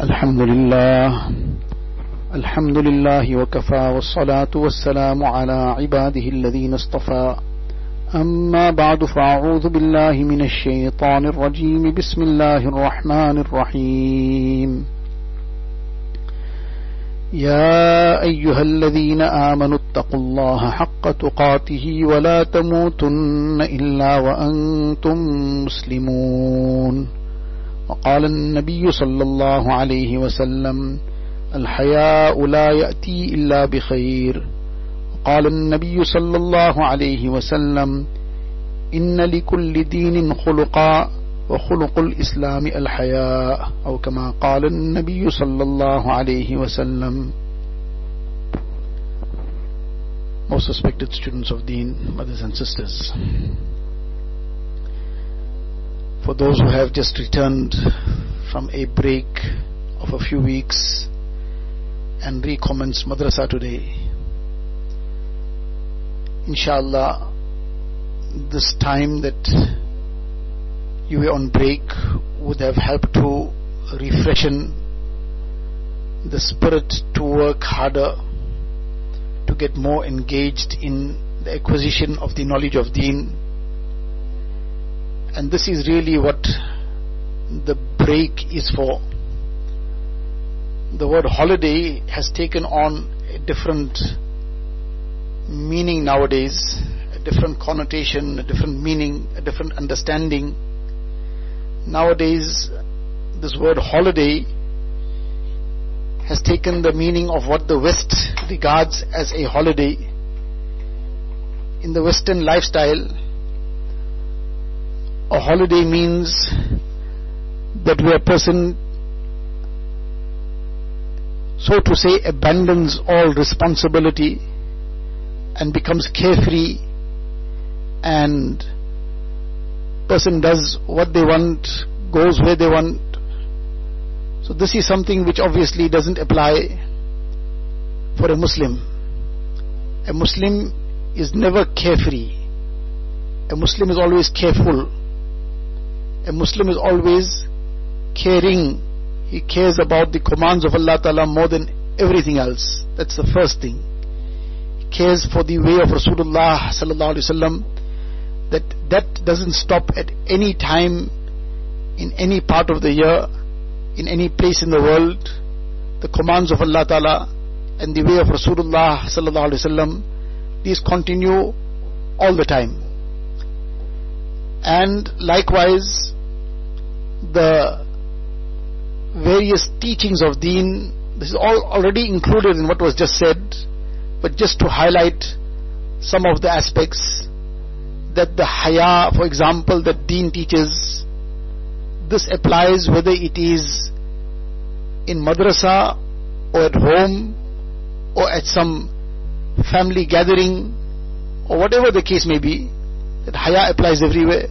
الحمد لله الحمد لله وكفى والصلاة والسلام على عباده الذين اصطفى. أما بعد فأعوذ بالله من الشيطان الرجيم. بسم الله الرحمن الرحيم. يا أيها الذين آمنوا اتقوا الله حق تقاته ولا تموتن إلا وأنتم مسلمون. وقال النبي صلى الله عليه وسلم الحياء لا يأتي إلا بخير وقال النبي صلى الله عليه وسلم إن لكل دين خلقا وخلق الإسلام الحياء أو كما قال النبي صلى الله عليه وسلم Most respected students of Deen, mothers and sisters. For those who have just returned from a break of a few weeks and recommence madrasa today, inshallah, this time that you were on break would have helped to refreshen the spirit to work harder, to get more engaged in the acquisition of the knowledge of deen. And this is really what the break is for. The word holiday has taken on a different meaning nowadays, a different connotation, a different meaning, a different understanding Nowadays, this word holiday has taken the meaning of what the West regards as a holiday. In the Western lifestyle, a holiday means that where a person, so to say, abandons all responsibility and becomes carefree and person does what they want, goes where they want. So this is something which obviously doesn't apply for a Muslim. A Muslim is never carefree. A Muslim is always careful. A Muslim is always caring. He cares about the commands of Allah Ta'ala more than everything else. That's the first thing. He cares for the way of Rasulullah Sallallahu Alaihi Wasallam that that doesn't stop at any time in any part of the year in any place in the world the commands of Allah Ta'ala and the way of Rasulullah Sallallahu Alaihi Wasallam these continue all the time and likewise the various teachings of deen this is all already included in what was just said but just to highlight some of the aspects that the haya, for example, that deen teaches, this applies whether it is in madrasa or at home or at some family gathering or whatever the case may be, that haya applies everywhere.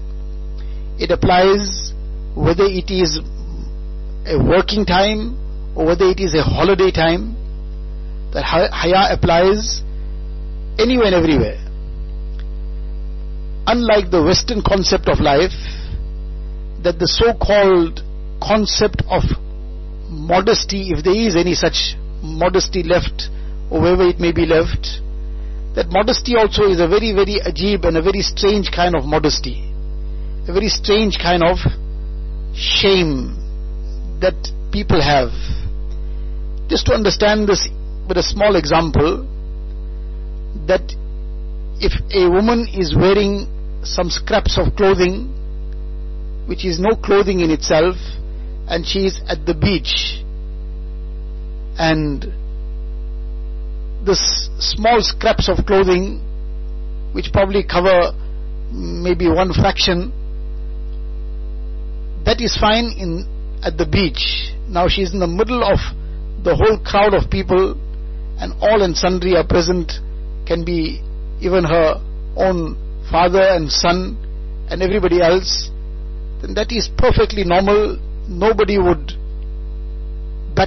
It applies whether it is a working time or whether it is a holiday time. That haya applies anywhere and everywhere unlike the Western concept of life, that the so-called concept of modesty, if there is any such modesty left, or wherever it may be left, that modesty also is a very, very ajib and a very strange kind of modesty. A very strange kind of shame that people have. Just to understand this with a small example, that if a woman is wearing some scraps of clothing, which is no clothing in itself, and she is at the beach. And this small scraps of clothing, which probably cover maybe one fraction, that is fine in at the beach. Now she is in the middle of the whole crowd of people, and all and sundry are present, can be even her own father and son and everybody else, then that is perfectly normal. Nobody would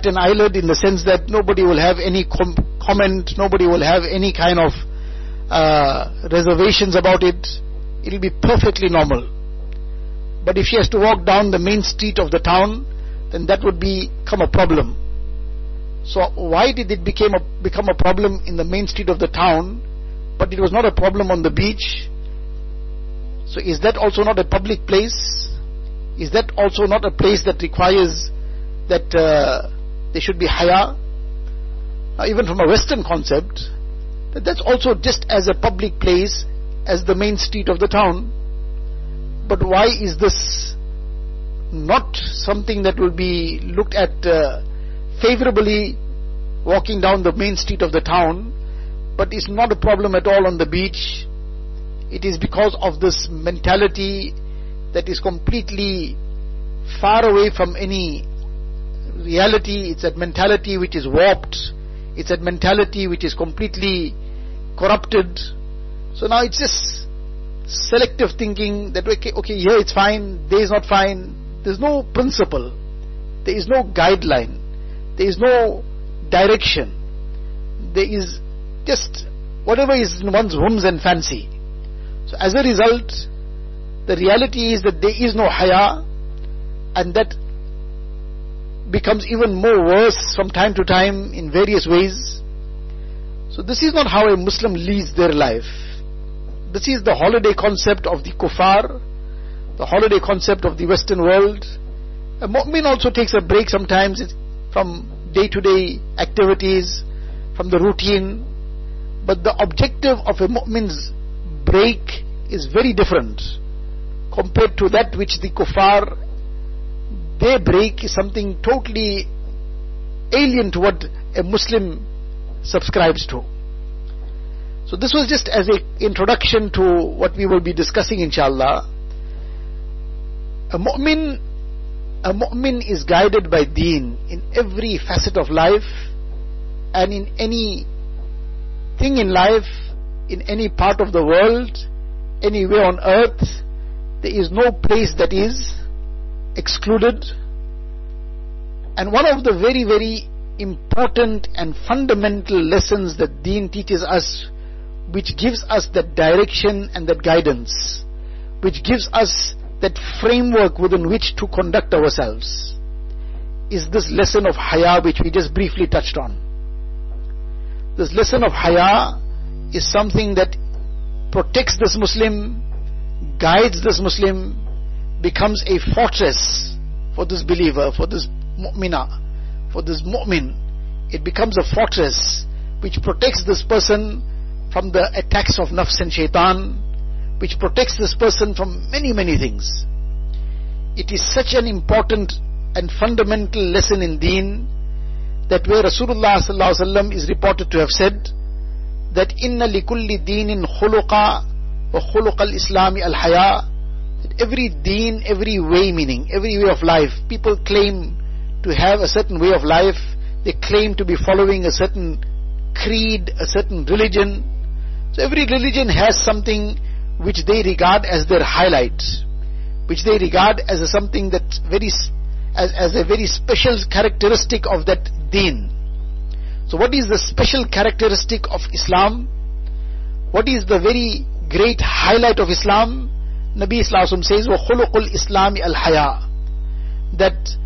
an eyelid in the sense that nobody will have any com- comment, nobody will have any kind of uh, reservations about it. It'll be perfectly normal. But if she has to walk down the main street of the town, then that would become a problem. So why did it become a, become a problem in the main street of the town, but it was not a problem on the beach? So is that also not a public place? Is that also not a place that requires that uh, there should be haya? Now, even from a Western concept, that that's also just as a public place as the main street of the town. But why is this not something that will be looked at uh, favorably walking down the main street of the town, but it's not a problem at all on the beach. It is because of this mentality that is completely far away from any reality. It's that mentality which is warped. It's that mentality which is completely corrupted. So now it's just selective thinking that okay, okay, here it's fine, there is not fine. There's no principle. There is no guideline. There is no direction. There is just whatever is in one's whims and fancy. So as a result, the reality is that there is no haya and that becomes even more worse from time to time in various ways. So this is not how a Muslim leads their life. This is the holiday concept of the kuffar, the holiday concept of the Western world. A mu'min also takes a break sometimes from day-to-day activities, from the routine. But the objective of a mu'min's break is very different compared to that which the kuffar, their break is something totally alien to what a Muslim subscribes to. So this was just as an introduction to what we will be discussing inshallah. A mu'min, a mu'min is guided by deen in every facet of life and in any thing in life, in any part of the world, anywhere on earth, there is no place that is excluded. And one of the very, very important and fundamental lessons that Deen teaches us, which gives us that direction and that guidance, which gives us that framework within which to conduct ourselves, is this lesson of haya which we just briefly touched on. This lesson of haya is something that protects this Muslim, guides this Muslim, becomes a fortress for this believer, for this mu'mina, for this mu'min. It becomes a fortress which protects this person from the attacks of nafs and shaitan, which protects this person from many, many things. It is such an important and fundamental lesson in deen that where Rasulullah is reported to have said that inna likulli deenin khuluqa wa khuluq al-islami al-haya every deen, every way meaning, every way of life, people claim to have a certain way of life, they claim to be following a certain creed, a certain religion. So every religion has something which they regard as their highlight, which they regard as a something that very, as, as a very special characteristic of that deen. So what is the special characteristic of Islam? What is the very great highlight of Islam? Nabi Islam says, وَخُلُقُ الْإِسْلَامِ الْحَيَاءِ That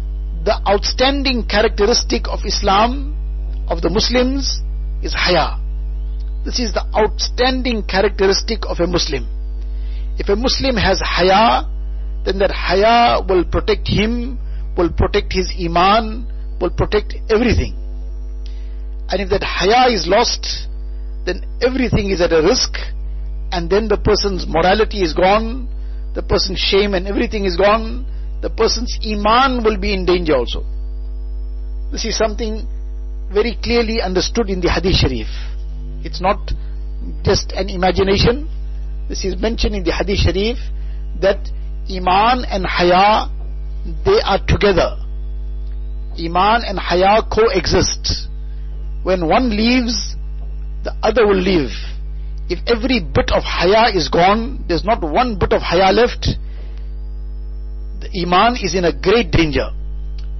the outstanding characteristic of Islam, of the Muslims, is haya. This is the outstanding characteristic of a Muslim. If a Muslim has haya, then that haya will protect him, will protect his iman, will protect everything. And if that haya is lost, then everything is at a risk, and then the person's morality is gone, the person's shame and everything is gone, the person's iman will be in danger also. This is something very clearly understood in the Hadith Sharif. It's not just an imagination. This is mentioned in the Hadith Sharif that Iman and Haya, they are together. Iman and Haya coexist. When one leaves, the other will leave if every bit of haya is gone, there's not one bit of haya left, the iman is in a great danger.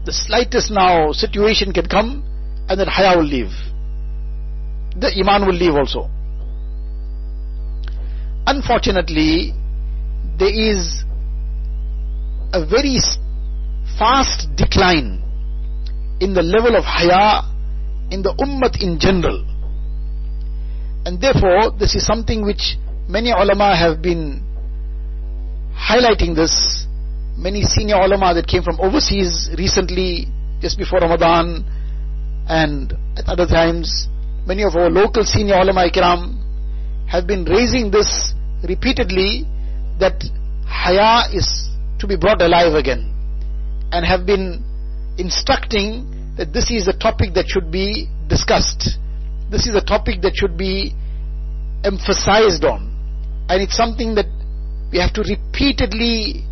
The slightest now situation can come and then haya will leave. The iman will leave also. Unfortunately, there is a very fast decline in the level of haya in the ummah in general. And therefore, this is something which many ulama have been highlighting this. Many senior ulama that came from overseas recently, just before Ramadan, and at other times, many of our local senior ulama ikram have been raising this repeatedly that haya is to be brought alive again and have been instructing that this is a topic that should be discussed. This is a topic that should be emphasized on. And it's something that we have to repeatedly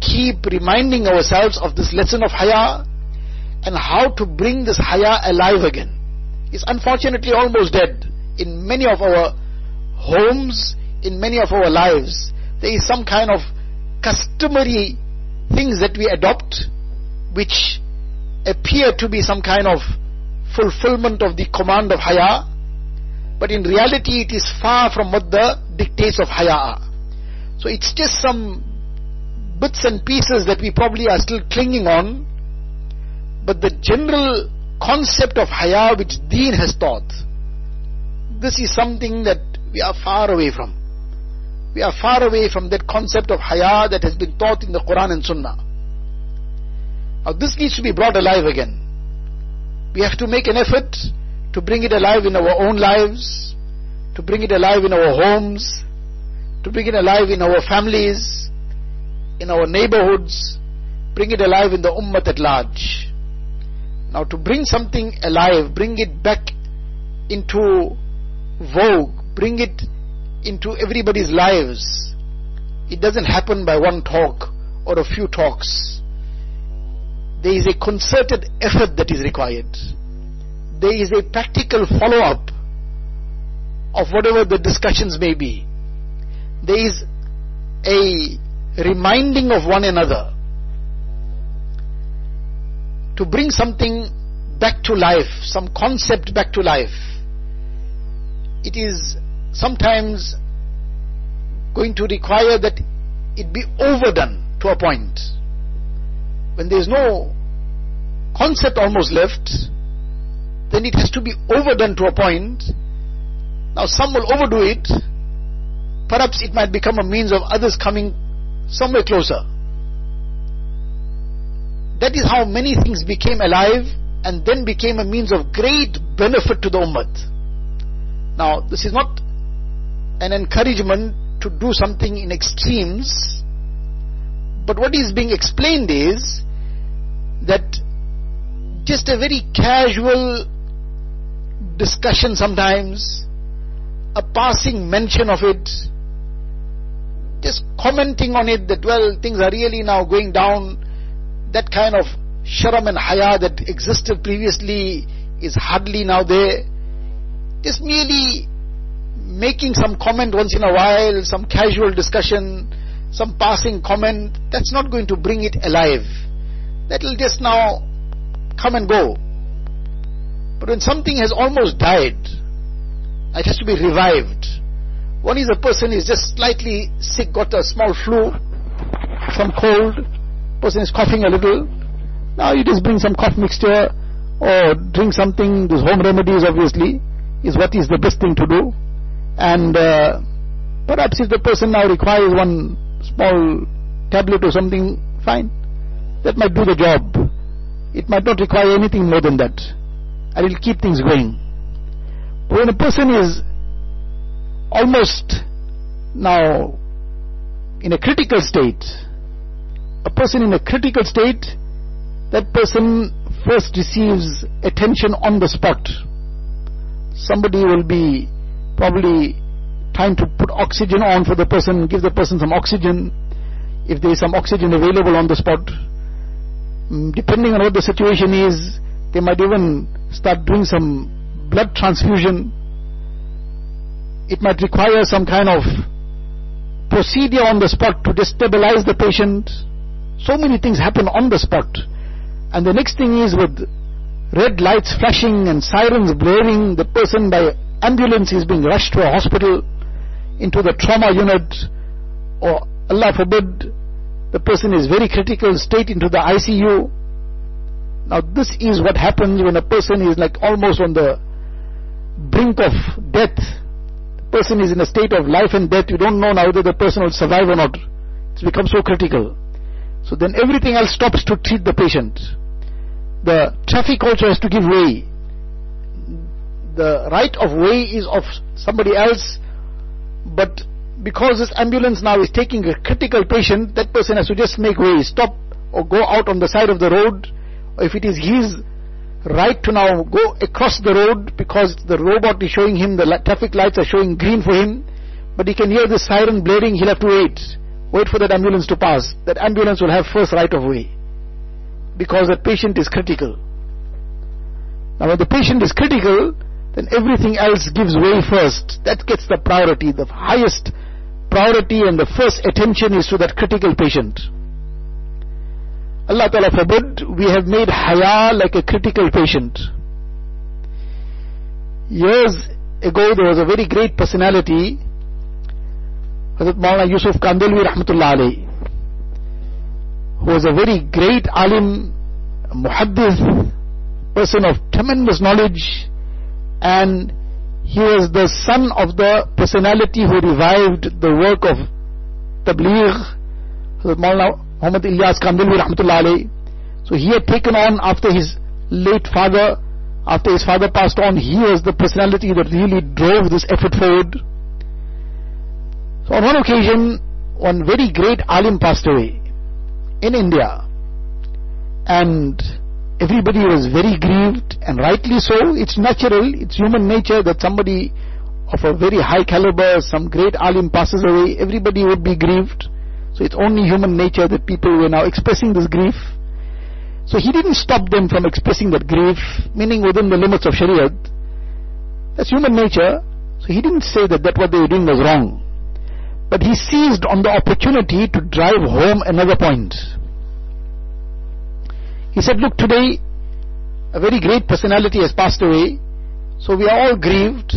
keep reminding ourselves of this lesson of haya and how to bring this haya alive again. It's unfortunately almost dead in many of our homes, in many of our lives. There is some kind of customary things that we adopt which appear to be some kind of fulfillment of the command of haya, but in reality it is far from what the dictates of haya are. So it's just some bits and pieces that we probably are still clinging on, but the general concept of haya which deen has taught, this is something that we are far away from. We are far away from that concept of haya that has been taught in the Quran and Sunnah. Now this needs to be brought alive again. We have to make an effort to bring it alive in our own lives, to bring it alive in our homes, to bring it alive in our families, in our neighborhoods, bring it alive in the ummah at large. Now to bring something alive, bring it back into vogue, bring it into everybody's lives. It doesn't happen by one talk or a few talks. There is a concerted effort that is required. There is a practical follow up of whatever the discussions may be. There is a reminding of one another to bring something back to life, some concept back to life. It is sometimes going to require that it be overdone to a point. When there is no concept almost left, then it has to be overdone to a point. Now some will overdo it. Perhaps it might become a means of others coming somewhere closer. That is how many things became alive and then became a means of great benefit to the ummah. Now, this is not an encouragement to do something in extremes. But what is being explained is that just a very casual discussion sometimes, a passing mention of it, just commenting on it that, well, things are really now going down, that kind of sharam and haya that existed previously is hardly now there. Just merely making some comment once in a while, some casual discussion, some passing comment, that's not going to bring it alive. That will just now come and go. But when something has almost died, it has to be revived. One is a person is just slightly sick, got a small flu, some cold, person is coughing a little. Now you just bring some cough mixture or drink something, these home remedies obviously, is what is the best thing to do. And uh, perhaps if the person now requires one small tablet or something, fine. That might do the job. It might not require anything more than that. And it'll keep things going. But when a person is almost now in a critical state, a person in a critical state, that person first receives attention on the spot. Somebody will be probably time to put oxygen on for the person, give the person some oxygen, if there is some oxygen available on the spot. Mm, depending on what the situation is, they might even start doing some blood transfusion. It might require some kind of procedure on the spot to destabilize the patient. So many things happen on the spot. And the next thing is with red lights flashing and sirens blaring, the person by ambulance is being rushed to a hospital, into the trauma unit, or Allah forbid, the person is very critical state into the ICU. Now this is what happens when a person is like almost on the brink of death. The person is in a state of life and death. You don't know now whether the person will survive or not. It's become so critical. So then everything else stops to treat the patient. The traffic also has to give way. The right of way is of somebody else, but because this ambulance now is taking a critical patient, that person has to just make way, stop or go out on the side of the road, if it is his right to now go across the road because the robot is showing him the traffic lights are showing green for him, but he can hear the siren blaring, he'll have to wait. Wait for that ambulance to pass. That ambulance will have first right of way. Because that patient is critical. Now when the patient is critical, then everything else gives way first. That gets the priority. The highest priority and the first attention is to that critical patient. Allah Ta'ala forbid, we have made haya like a critical patient. Years ago there was a very great personality, Hazrat Maulana Yusuf Kandhelwi Rahmatullah alayhi, who was a very great alim, muhaddith, person of tremendous knowledge, and he was the son of the personality who revived the work of Tabligh, Muhammad Ilyas Kandhelwi Rahmatullah. So he had taken on after his late father, after his father passed on, he was the personality that really drove this effort forward. So on one occasion, one very great alim passed away in India. And everybody was very grieved and rightly so. It's natural, it's human nature that somebody of a very high caliber, some great alim passes away, everybody would be grieved. So it's only human nature that people were now expressing this grief. So he didn't stop them from expressing that grief, meaning within the limits of Shariah. That's human nature. So he didn't say that that what they were doing was wrong. But he seized on the opportunity to drive home another point. He said, look, today a very great personality has passed away, so we are all grieved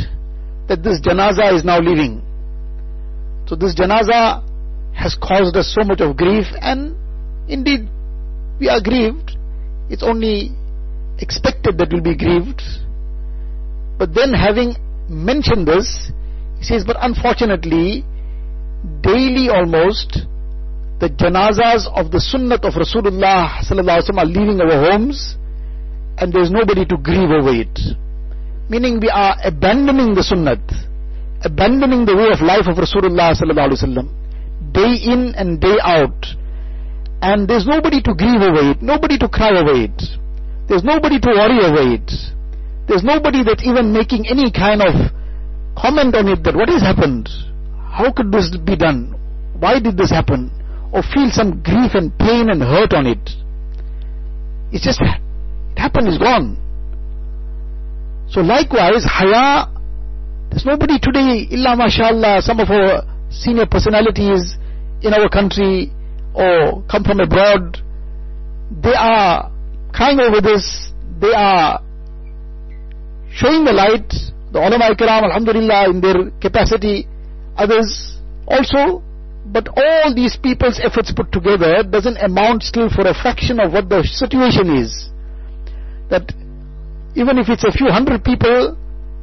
that this janaza is now leaving. So this janaza has caused us so much of grief and indeed we are grieved. It's only expected that we'll be grieved. But then having mentioned this, he says, but unfortunately, daily almost, the janazas of the sunnat of Rasulullah are leaving our homes and there's nobody to grieve over it. Meaning we are abandoning the sunnat, abandoning the way of life of Rasulullah day in and day out. And there's nobody to grieve over it, nobody to cry over it. There's nobody to worry over it. There's nobody that even making any kind of comment on it that what has happened? How could this be done? Why did this happen? Or feel some grief and pain and hurt on it. It's just, it happened, it's gone. So likewise, haya, there's nobody today, illa mashallah, some of our senior personalities in our country or come from abroad, they are crying over this, they are showing the light, the ulama ikram, alhamdulillah, in their capacity, others also but all these people's efforts put together doesn't amount still for a fraction of what the situation is. That even if it's a few hundred people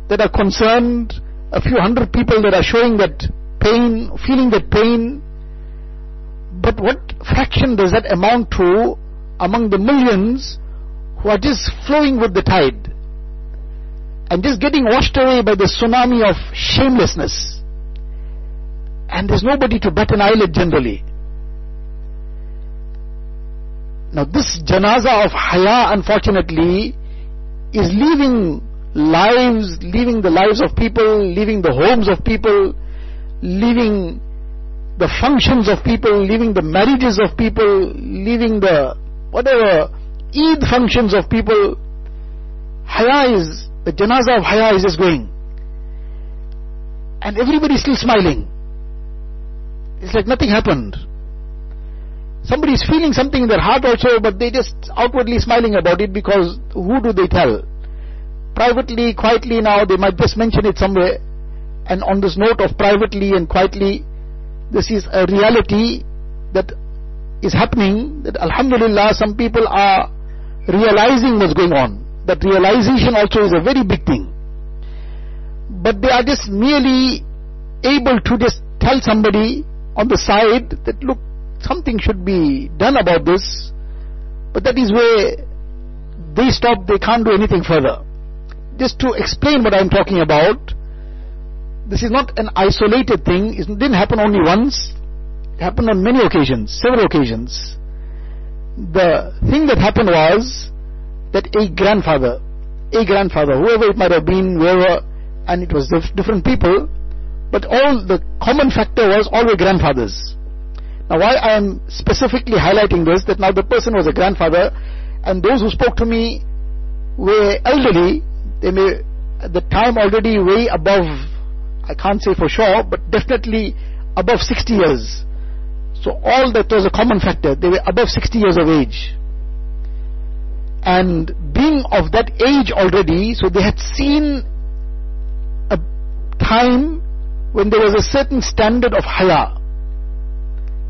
that are concerned, a few hundred people that are showing that pain, feeling that pain, but what fraction does that amount to among the millions who are just flowing with the tide and just getting washed away by the tsunami of shamelessness? And there's nobody to bat an eyelid generally. Now this janaza of haya unfortunately is leaving lives, leaving the lives of people, leaving the homes of people, leaving the functions of people, leaving the marriages of people, leaving the whatever Eid functions of people. Haya is, the janaza of haya is just going. And everybody is still smiling. It's like nothing happened. Somebody is feeling something in their heart also, but they just outwardly smiling about it because who do they tell? Privately, quietly now, they might just mention it somewhere. And on this note of privately and quietly, this is a reality that is happening, that Alhamdulillah, some people are realizing what's going on. That realization also is a very big thing. But they are just merely able to just tell somebody on the side that look, something should be done about this. But that is where they stop, they can't do anything further. Just to explain what I'm talking about, this is not an isolated thing, it didn't happen only once, it happened on many occasions, several occasions. The thing that happened was that a grandfather, a grandfather, whoever it might have been, whoever, and it was different people, but all the common factor was all were grandfathers. Now why I am specifically highlighting this, that now the person was a grandfather, and those who spoke to me were elderly, they may at the time already way above, I can't say for sure, but definitely above 60 years. So all that was a common factor. They were above 60 years of age. And being of that age already, so they had seen a time when there was a certain standard of haya.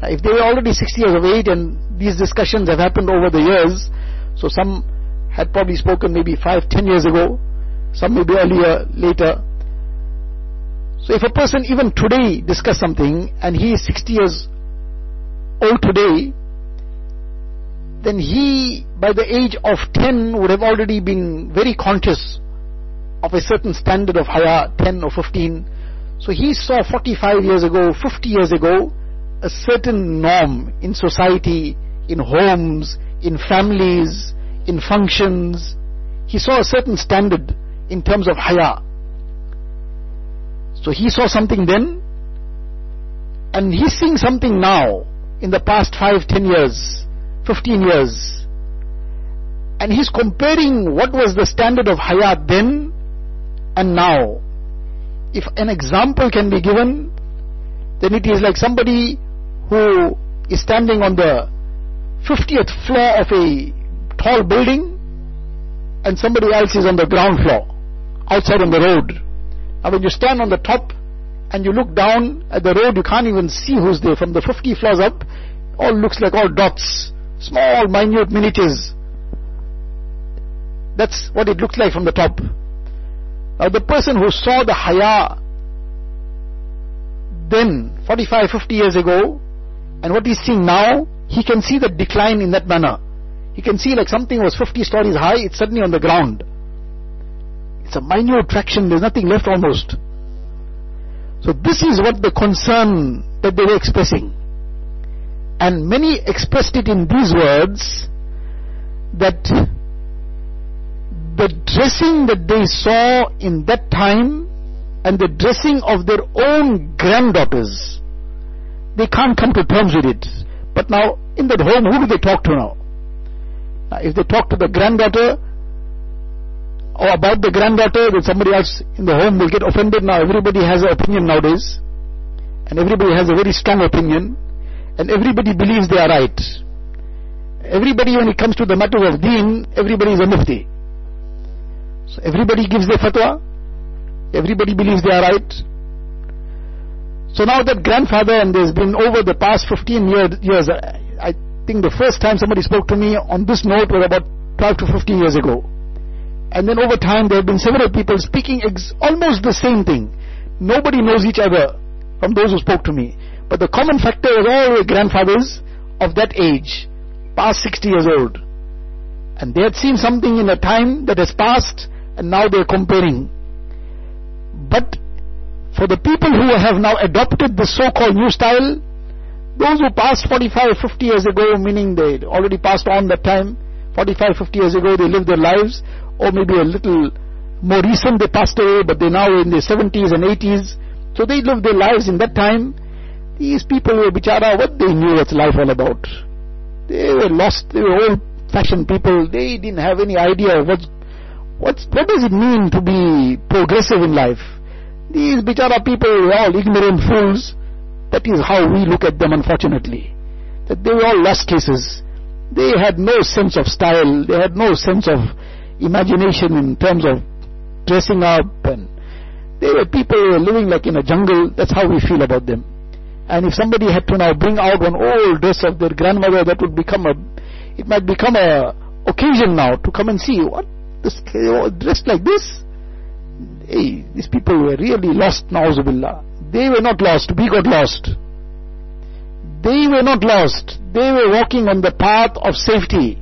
Now, if they were already 60 years of age and these discussions have happened over the years, so some had probably spoken maybe 5, 10 years ago, some maybe earlier, later. So if a person even today discuss something and he is 60 years old today, then he, by the age of 10, would have already been very conscious of a certain standard of haya, 10 or 15. So he saw 45 years ago, 50 years ago, a certain norm in society, in homes, in families, in functions. He saw a certain standard in terms of haya. So he saw something then, and he's seeing something now in the past five, ten years, fifteen years. And he's comparing what was the standard of haya then and now. If an example can be given, then it is like somebody who is standing on the 50th floor of a tall building and somebody else is on the ground floor, outside on the road. Now when you stand on the top and you look down at the road, you can't even see who's there. From the 50 floors up, all looks like all dots, small, minute miniatures. That's what it looks like from the top. Now the person who saw the haya then, 45, 50 years ago, and what he's seeing now, he can see the decline in that manner. He can see like something was 50 stories high, it's suddenly on the ground. It's a minute fraction, there's nothing left almost. So this is what the concern that they were expressing. And many expressed it in these words that the dressing that they saw in that time and the dressing of their own granddaughters, they can't come to terms with it. But now, in that home, who do they talk to now? Now, if they talk to the granddaughter, or about the granddaughter, then somebody else in the home will get offended. Now, everybody has an opinion nowadays, and everybody has a very strong opinion, and everybody believes they are right. Everybody, when it comes to the matter of deen, everybody is a mufti. So everybody gives their fatwa, everybody believes they are right. So now that grandfather, and there's been over the past 15 year, years, I think the first time somebody spoke to me on this note was about 12 to 15 years ago. And then over time there have been several people speaking almost the same thing. Nobody knows each other from those who spoke to me. But the common factor was all the grandfathers of that age, past 60 years old. And they had seen something in a time that has passed and now they're comparing. But for the people who have now adopted the so-called new style, those who passed 45, 50 years ago, meaning they already passed on that time, 45, 50 years ago, they lived their lives, or maybe a little more recent, they passed away, but they're now in their 70s and 80s. So they lived their lives in that time. These people were bichara, what they knew what's life all about. They were lost, they were old-fashioned people, they didn't have any idea of what's, what's, what does it mean to be progressive in life. These bichara people were all ignorant fools. That is how we look at them, unfortunately. That they were all lost cases. They had no sense of style. They had no sense of imagination in terms of dressing up and they were people who were living like in a jungle. That's how we feel about them. And if somebody had to now bring out an old dress of their grandmother, that would become a, it might become a occasion now to come and see what this dressed like this. Hey, these people were really lost, na'uzubillah. They were not lost, we got lost. They were not lost. They were walking on the path of safety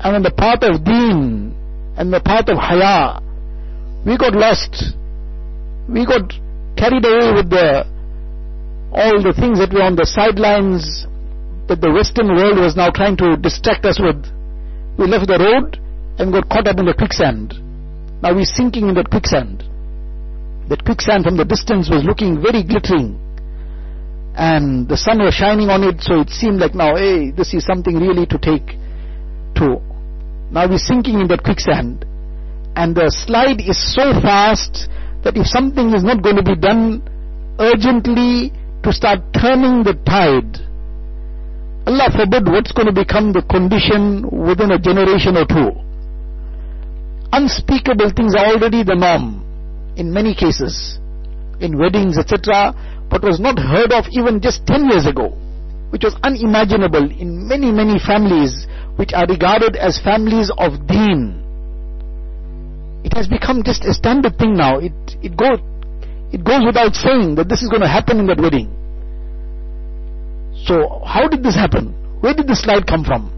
and on the path of deen and the path of haya. We got lost. We got carried away with the all the things that were on the sidelines that the Western world was now trying to distract us with. We left the road and got caught up in the quicksand. Now we're sinking in that quicksand. That quicksand from the distance was looking very glittering. And the sun was shining on it, so it seemed like now, hey, this is something really to take to. Now we're sinking in that quicksand. And the slide is so fast that if something is not going to be done urgently to start turning the tide, Allah forbid what's going to become the condition within a generation or two. Unspeakable things are already the norm in many cases, in weddings, etc., what was not heard of even just 10 years ago, which was unimaginable in many, many families which are regarded as families of deen. It has become just a standard thing now. It, it, go, it goes without saying that this is going to happen in that wedding. So how did this happen? Where did the slide come from?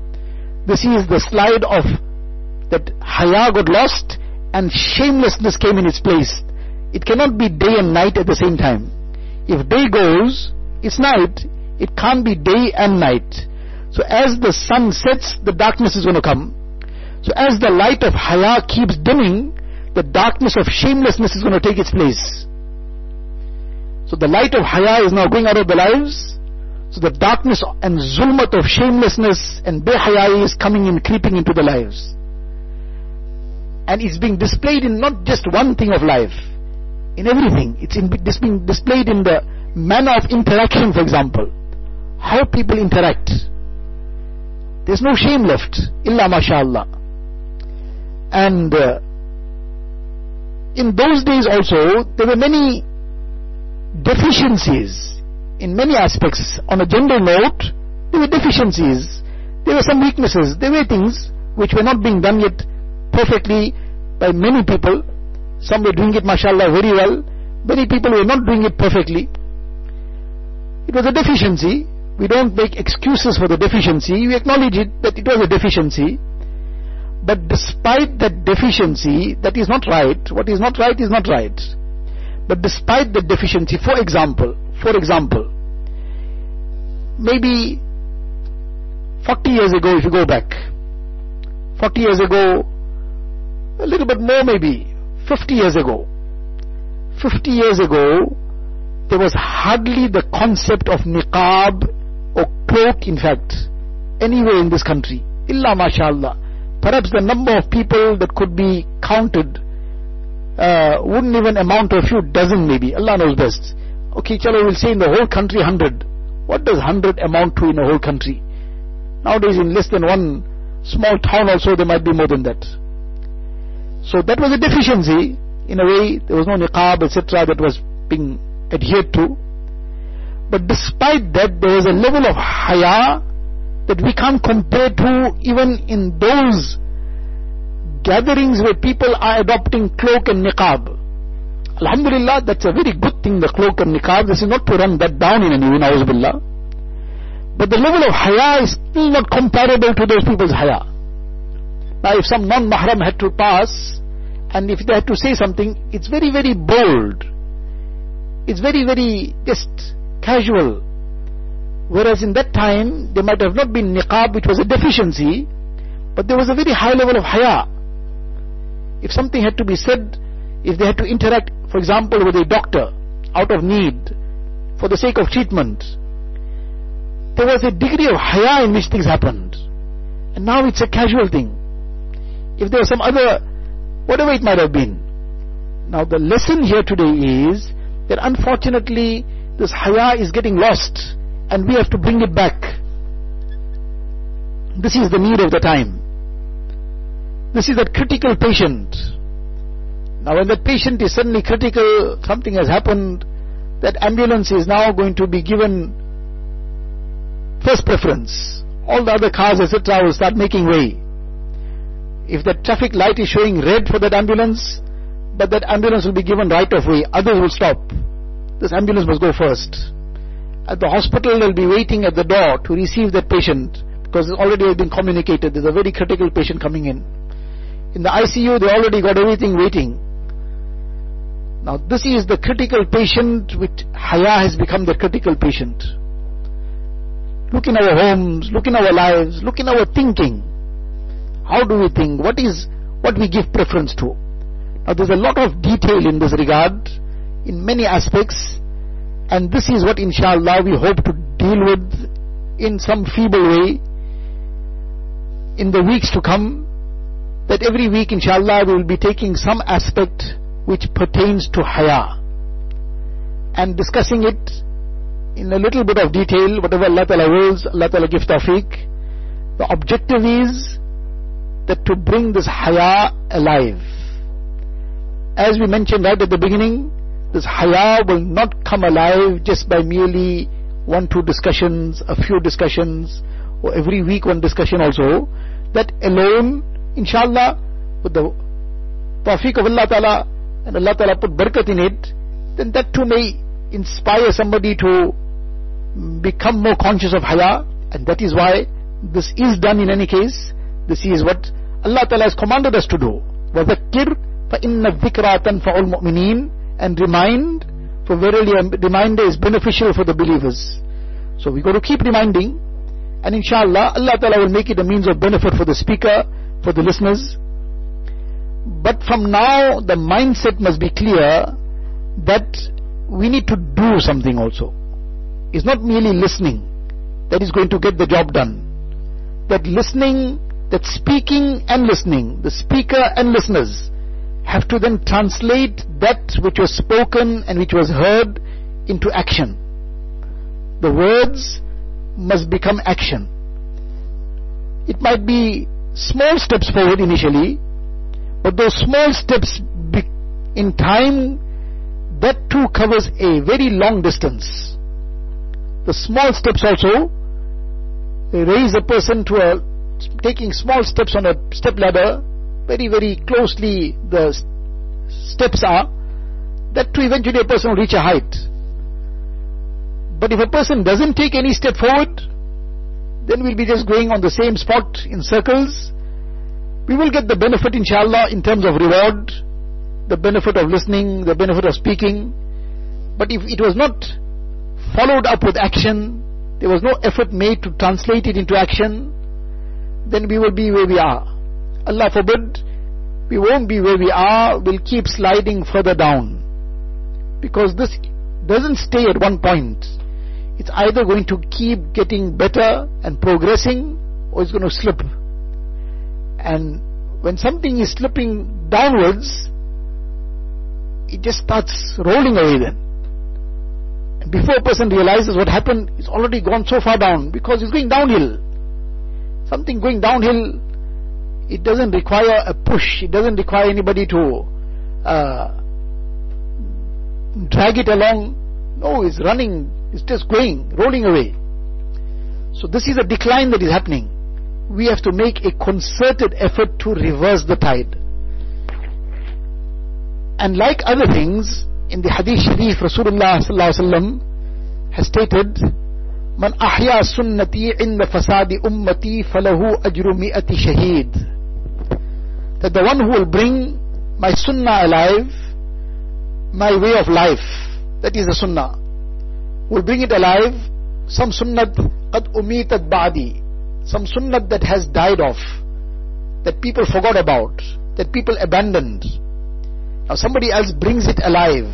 This is the slide of that haya got lost and shamelessness came in its place. It cannot be day and night at the same time. If day goes, it's night. It can't be day and night. So as the sun sets, the darkness is going to come. So as the light of haya keeps dimming, the darkness of shamelessness is going to take its place. So the light of haya is now going out of the lives, so the darkness and zulmat of shamelessness and behayai is coming in, creeping into the lives. And it's being displayed in not just one thing of life, in everything. It's, in, it's being displayed in the manner of interaction, for example. How people interact. There's no shame left, illa mashallah. And uh, in those days also, there were many deficiencies in many aspects, on a general note, there were deficiencies, there were some weaknesses, there were things which were not being done yet perfectly by many people. Some were doing it, mashallah, very well. Many people were not doing it perfectly. It was a deficiency. We don't make excuses for the deficiency. We acknowledge it that it was a deficiency. But despite that deficiency, that is not right. What is not right is not right. But despite the deficiency, for example, for example, maybe 40 years ago, if you go back, 40 years ago, a little bit more maybe, 50 years ago, 50 years ago, there was hardly the concept of niqab or cloak, in fact, anywhere in this country. Illa mashallah. Perhaps the number of people that could be counted uh, wouldn't even amount to a few dozen maybe. Allah knows best. Okay, chalo, we'll say in the whole country 100. What does 100 amount to in a whole country? Nowadays in less than one small town also there might be more than that. So that was a deficiency. In a way, there was no niqab, etc. that was being adhered to. But despite that, there was a level of haya that we can't compare to even in those gatherings where people are adopting cloak and niqab. Alhamdulillah, that's a very good thing, the cloak and niqab. This is not to run that down in any way, na'uzubillah. But the level of haya is still not comparable to those people's haya. Now if some non-mahram had to pass, and if they had to say something, it's very, very bold. It's very, very just casual. Whereas in that time, there might have not been niqab, which was a deficiency, but there was a very high level of haya. If something had to be said, if they had to interact for example, with a doctor out of need for the sake of treatment, there was a degree of haya in which things happened. And now it's a casual thing. If there was some other, whatever it might have been. Now the lesson here today is that unfortunately this haya is getting lost and we have to bring it back. This is the need of the time. This is that critical patient now when that patient is suddenly critical, something has happened, that ambulance is now going to be given first preference. All the other cars, etc., will start making way. If the traffic light is showing red for that ambulance, but that ambulance will be given right of way, others will stop. This ambulance must go first. At the hospital, they'll be waiting at the door to receive that patient because it's already been communicated. There's a very critical patient coming in. In the ICU, they already got everything waiting. Now, this is the critical patient which Haya has become the critical patient. Look in our homes, look in our lives, look in our thinking. How do we think? What is what we give preference to? Now there's a lot of detail in this regard, in many aspects, and this is what inshallah we hope to deal with in some feeble way in the weeks to come. That every week inshallah we will be taking some aspect which pertains to haya and discussing it in a little bit of detail, whatever Allah Ta'ala wills, Allah Ta'ala give tawfiq. The objective is that to bring this haya alive. As we mentioned right at the beginning, this haya will not come alive just by merely one, two discussions, a few discussions, or every week one discussion also. That alone, inshallah, with the tawfiq of Allah Ta'ala, and Allah Ta'ala put barakat in it, then that too may inspire somebody to become more conscious of haya, and that is why this is done in any case. This is what Allah Ta'ala has commanded us to do. وَذَكِّرْ فَإِنَّ الذِّكْرَى تَنْفَعُ الْمُؤْمِنِينَ And remind, for verily a reminder is beneficial for the believers. So we got to keep reminding, and inshallah, Allah Ta'ala will make it a means of benefit for the speaker, for the listeners. But from now, the mindset must be clear that we need to do something also. It's not merely listening that is going to get the job done. That listening that speaking and listening, the speaker and listeners, have to then translate that which was spoken and which was heard into action. The words must become action. It might be small steps forward initially, but those small steps in time, that too covers a very long distance. The small steps also raise a person to a taking small steps on a step ladder, very, very closely the steps are, that to eventually a person will reach a height. But if a person doesn't take any step forward, then we'll be just going on the same spot in circles. We will get the benefit, inshallah, in terms of reward, the benefit of listening, the benefit of speaking. But if it was not followed up with action, there was no effort made to translate it into action, then we will be where we are. Allah forbid, we won't be where we are, we'll keep sliding further down. Because this doesn't stay at one point. It's either going to keep getting better and progressing, or it's going to slip. And when something is slipping downwards, it just starts rolling away then. And before a person realizes what happened, it's already gone so far down because it's going downhill. Something going downhill, it doesn't require a push, it doesn't require anybody to uh, drag it along. No, it's running, it's just going, rolling away. So this is a decline that is happening. We have to make a concerted effort to reverse the tide. And like other things, in the Hadith Sharif, Rasulullah has stated, من أحيا سنتي عند فساد أمتي فله أجر مئة شهيد that the one who will bring my sunnah alive my way of life that is the sunnah will bring it alive some sunnah قد أميتت بعدي some sunnah that has died off that people forgot about that people abandoned now somebody else brings it alive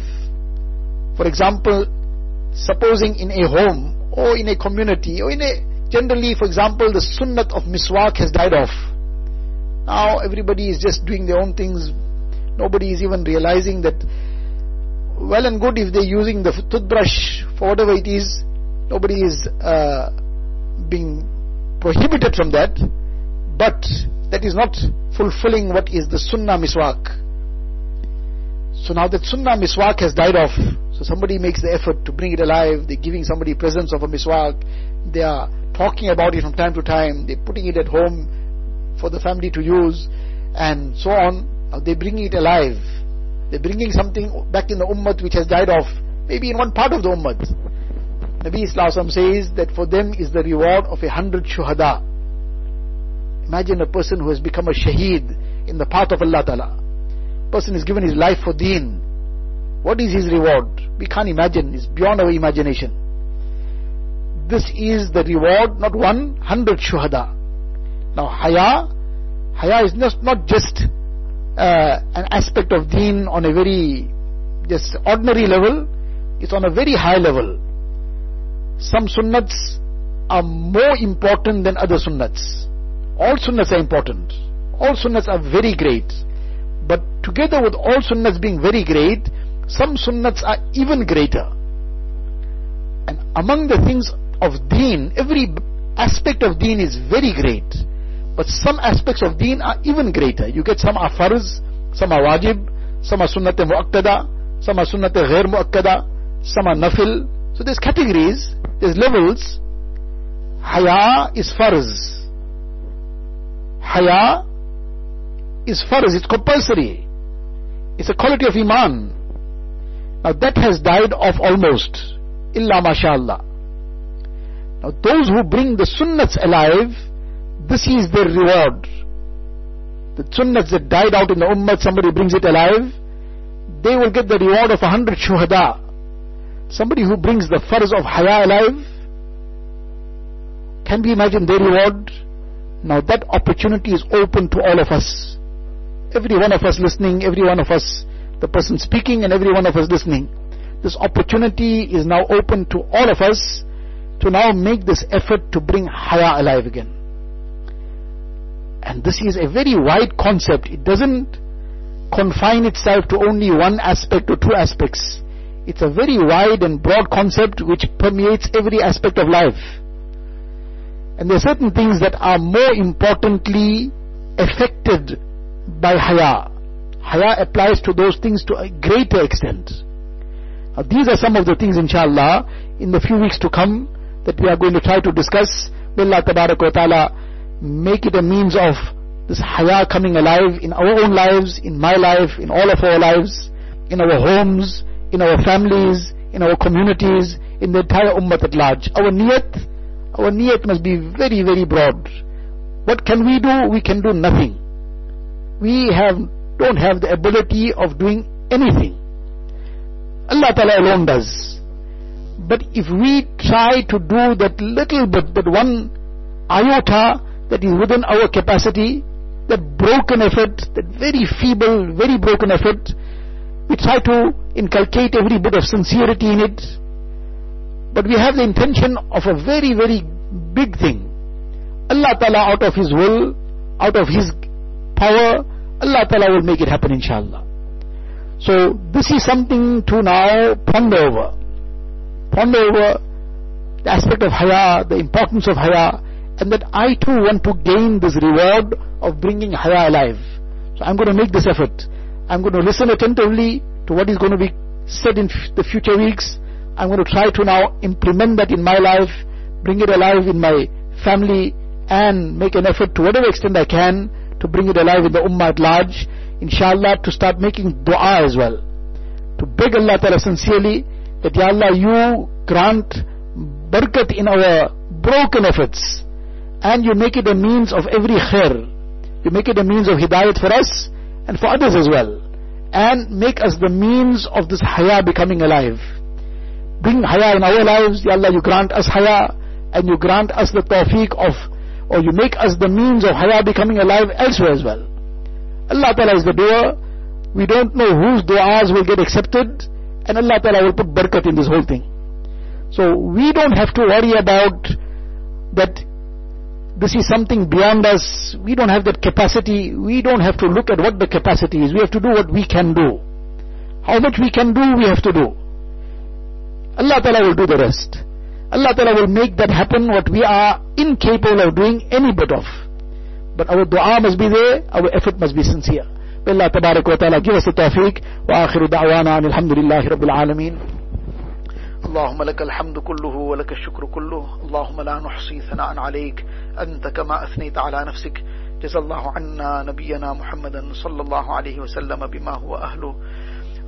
for example supposing in a home or in a community or in a generally for example the sunnat of miswak has died off. Now everybody is just doing their own things. Nobody is even realizing that well and good if they're using the toothbrush for whatever it is nobody is uh, being prohibited from that. But that is not fulfilling what is the sunnah miswak. So now that sunnah miswak has died off so somebody makes the effort to bring it alive. They're giving somebody presents of a miswak. They are talking about it from time to time. They're putting it at home for the family to use. and so on. Uh, now they're bringing it alive. They're bringing something back in the ummah which has died off, maybe in one part of the ummah. Nabi Islam says that for them is the reward of a hundred shuhada. Imagine a person who has become a shaheed in the path of Allah Ta'ala. Person is given his life for deen. What is his reward? We can't imagine. It's beyond our imagination. This is the reward, not one, hundred shuhada. Now, haya, haya is just not just uh, an aspect of deen on a very just ordinary level. It's on a very high level. Some sunnats are more important than other sunnats. All sunnats are important. All sunnats are very great. But together with all sunnats being very great, some sunnats are even greater. And among the things of deen, every aspect of deen is very great. But some aspects of deen are even greater. You get some are farz, some are wajib, some are sunnat muakkada, some are sunnat ghair muakkada, some are nafil. So there's categories, there's levels. Haya is farz. Haya is farz, it's compulsory. It's a quality of iman. Now that has died off almost. Illa mashallah. Now those who bring the sunnats alive, this is their reward. The sunnats that died out in the ummah, somebody brings it alive, they will get the reward of a hundred shuhada. Somebody who brings the farz of haya alive, can we imagine their reward? Now that opportunity is open to all of us. Every one of us listening, every one of us, the person speaking and every one of us listening. This opportunity is now open to all of us to now make this effort to bring haya alive again. And this is a very wide concept. It doesn't confine itself to only one aspect or two aspects. It's a very wide and broad concept which permeates every aspect of life. And there are certain things that are more importantly affected by haya. Haya applies to those things to a greater extent. Now, these are some of the things, inshallah, in the few weeks to come that we are going to try to discuss. May Allah wa ta'ala make it a means of this haya coming alive in our own lives, in my life, in all of our lives, in our homes, in our families, in our communities, in the entire ummah at large. Our niyat, our niyat must be very, very broad. What can we do? We can do nothing. We have, don't have the ability of doing anything. Allah Ta'ala alone does. But if we try to do that little bit, that one iota that is within our capacity, that broken effort, that very feeble, very broken effort, we try to inculcate every bit of sincerity in it, but we have the intention of a very, very big thing. Allah Ta'ala out of His will, out of His power, Allah Ta'ala will make it happen inshallah. So this is something to now ponder over. Ponder over the aspect of haya, the importance of haya, and that I too want to gain this reward of bringing haya alive. So I'm going to make this effort. I'm going to listen attentively to what is going to be said in the future weeks. I'm going to try to now implement that in my life, bring it alive in my family, and make an effort to whatever extent I can to bring it alive in the ummah at large. Inshallah, to start making dua as well. To beg Allah Ta'ala sincerely that Ya Allah, you grant barakat in our broken efforts and you make it a means of every khair. You make it a means of hidayat for us and for others as well. And make us the means of this haya becoming alive. Bring haya in our lives, Ya Allah, you grant us haya and you grant us the tawfiq of, or you make us the means of haya becoming alive elsewhere as well. Allah Ta'ala is the doer. We don't know whose du'as will get accepted and Allah Ta'ala will put barakat in this whole thing. So we don't have to worry about that this is something beyond us. We don't have that capacity. We don't have to look at what the capacity is. We have to do what we can do. How much we can do, we have to do. Allah Ta'ala will do the rest. Allah Ta'ala will make that happen what we are incapable of doing any bit of. But our dua must be there, our effort must be sincere. May Allah Tabarak wa Ta'ala give us the tawfiq. Wa akhiru da'wana alhamdulillahi rabbil alameen. اللهم لك الحمد كله ولك الشكر كله اللهم لا نحصي ثناء عليك أنت كما أثنيت على نفسك جزا الله عنا نبينا محمدا صلى الله عليه وسلم بما هو أهله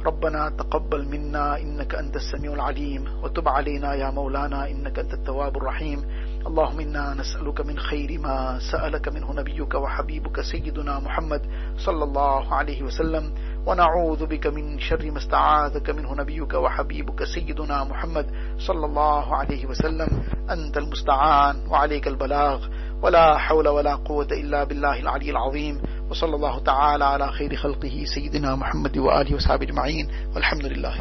ربنا تقبل منا إنك أنت السميع العليم وتب علينا يا مولانا إنك أنت التواب الرحيم. اللهم إنا نسألك من خير ما سألك منه نبيك وحبيبك سيدنا محمد صلى الله عليه وسلم. ونعوذ بك من شر ما استعاذك منه نبيك وحبيبك سيدنا محمد صلى الله عليه وسلم. أنت المستعان وعليك البلاغ. ولا حول ولا قوة إلا بالله العلي العظيم. وصلى الله تعالى على خير خلقه سيدنا محمد وآله وصحبه أجمعين. والحمد لله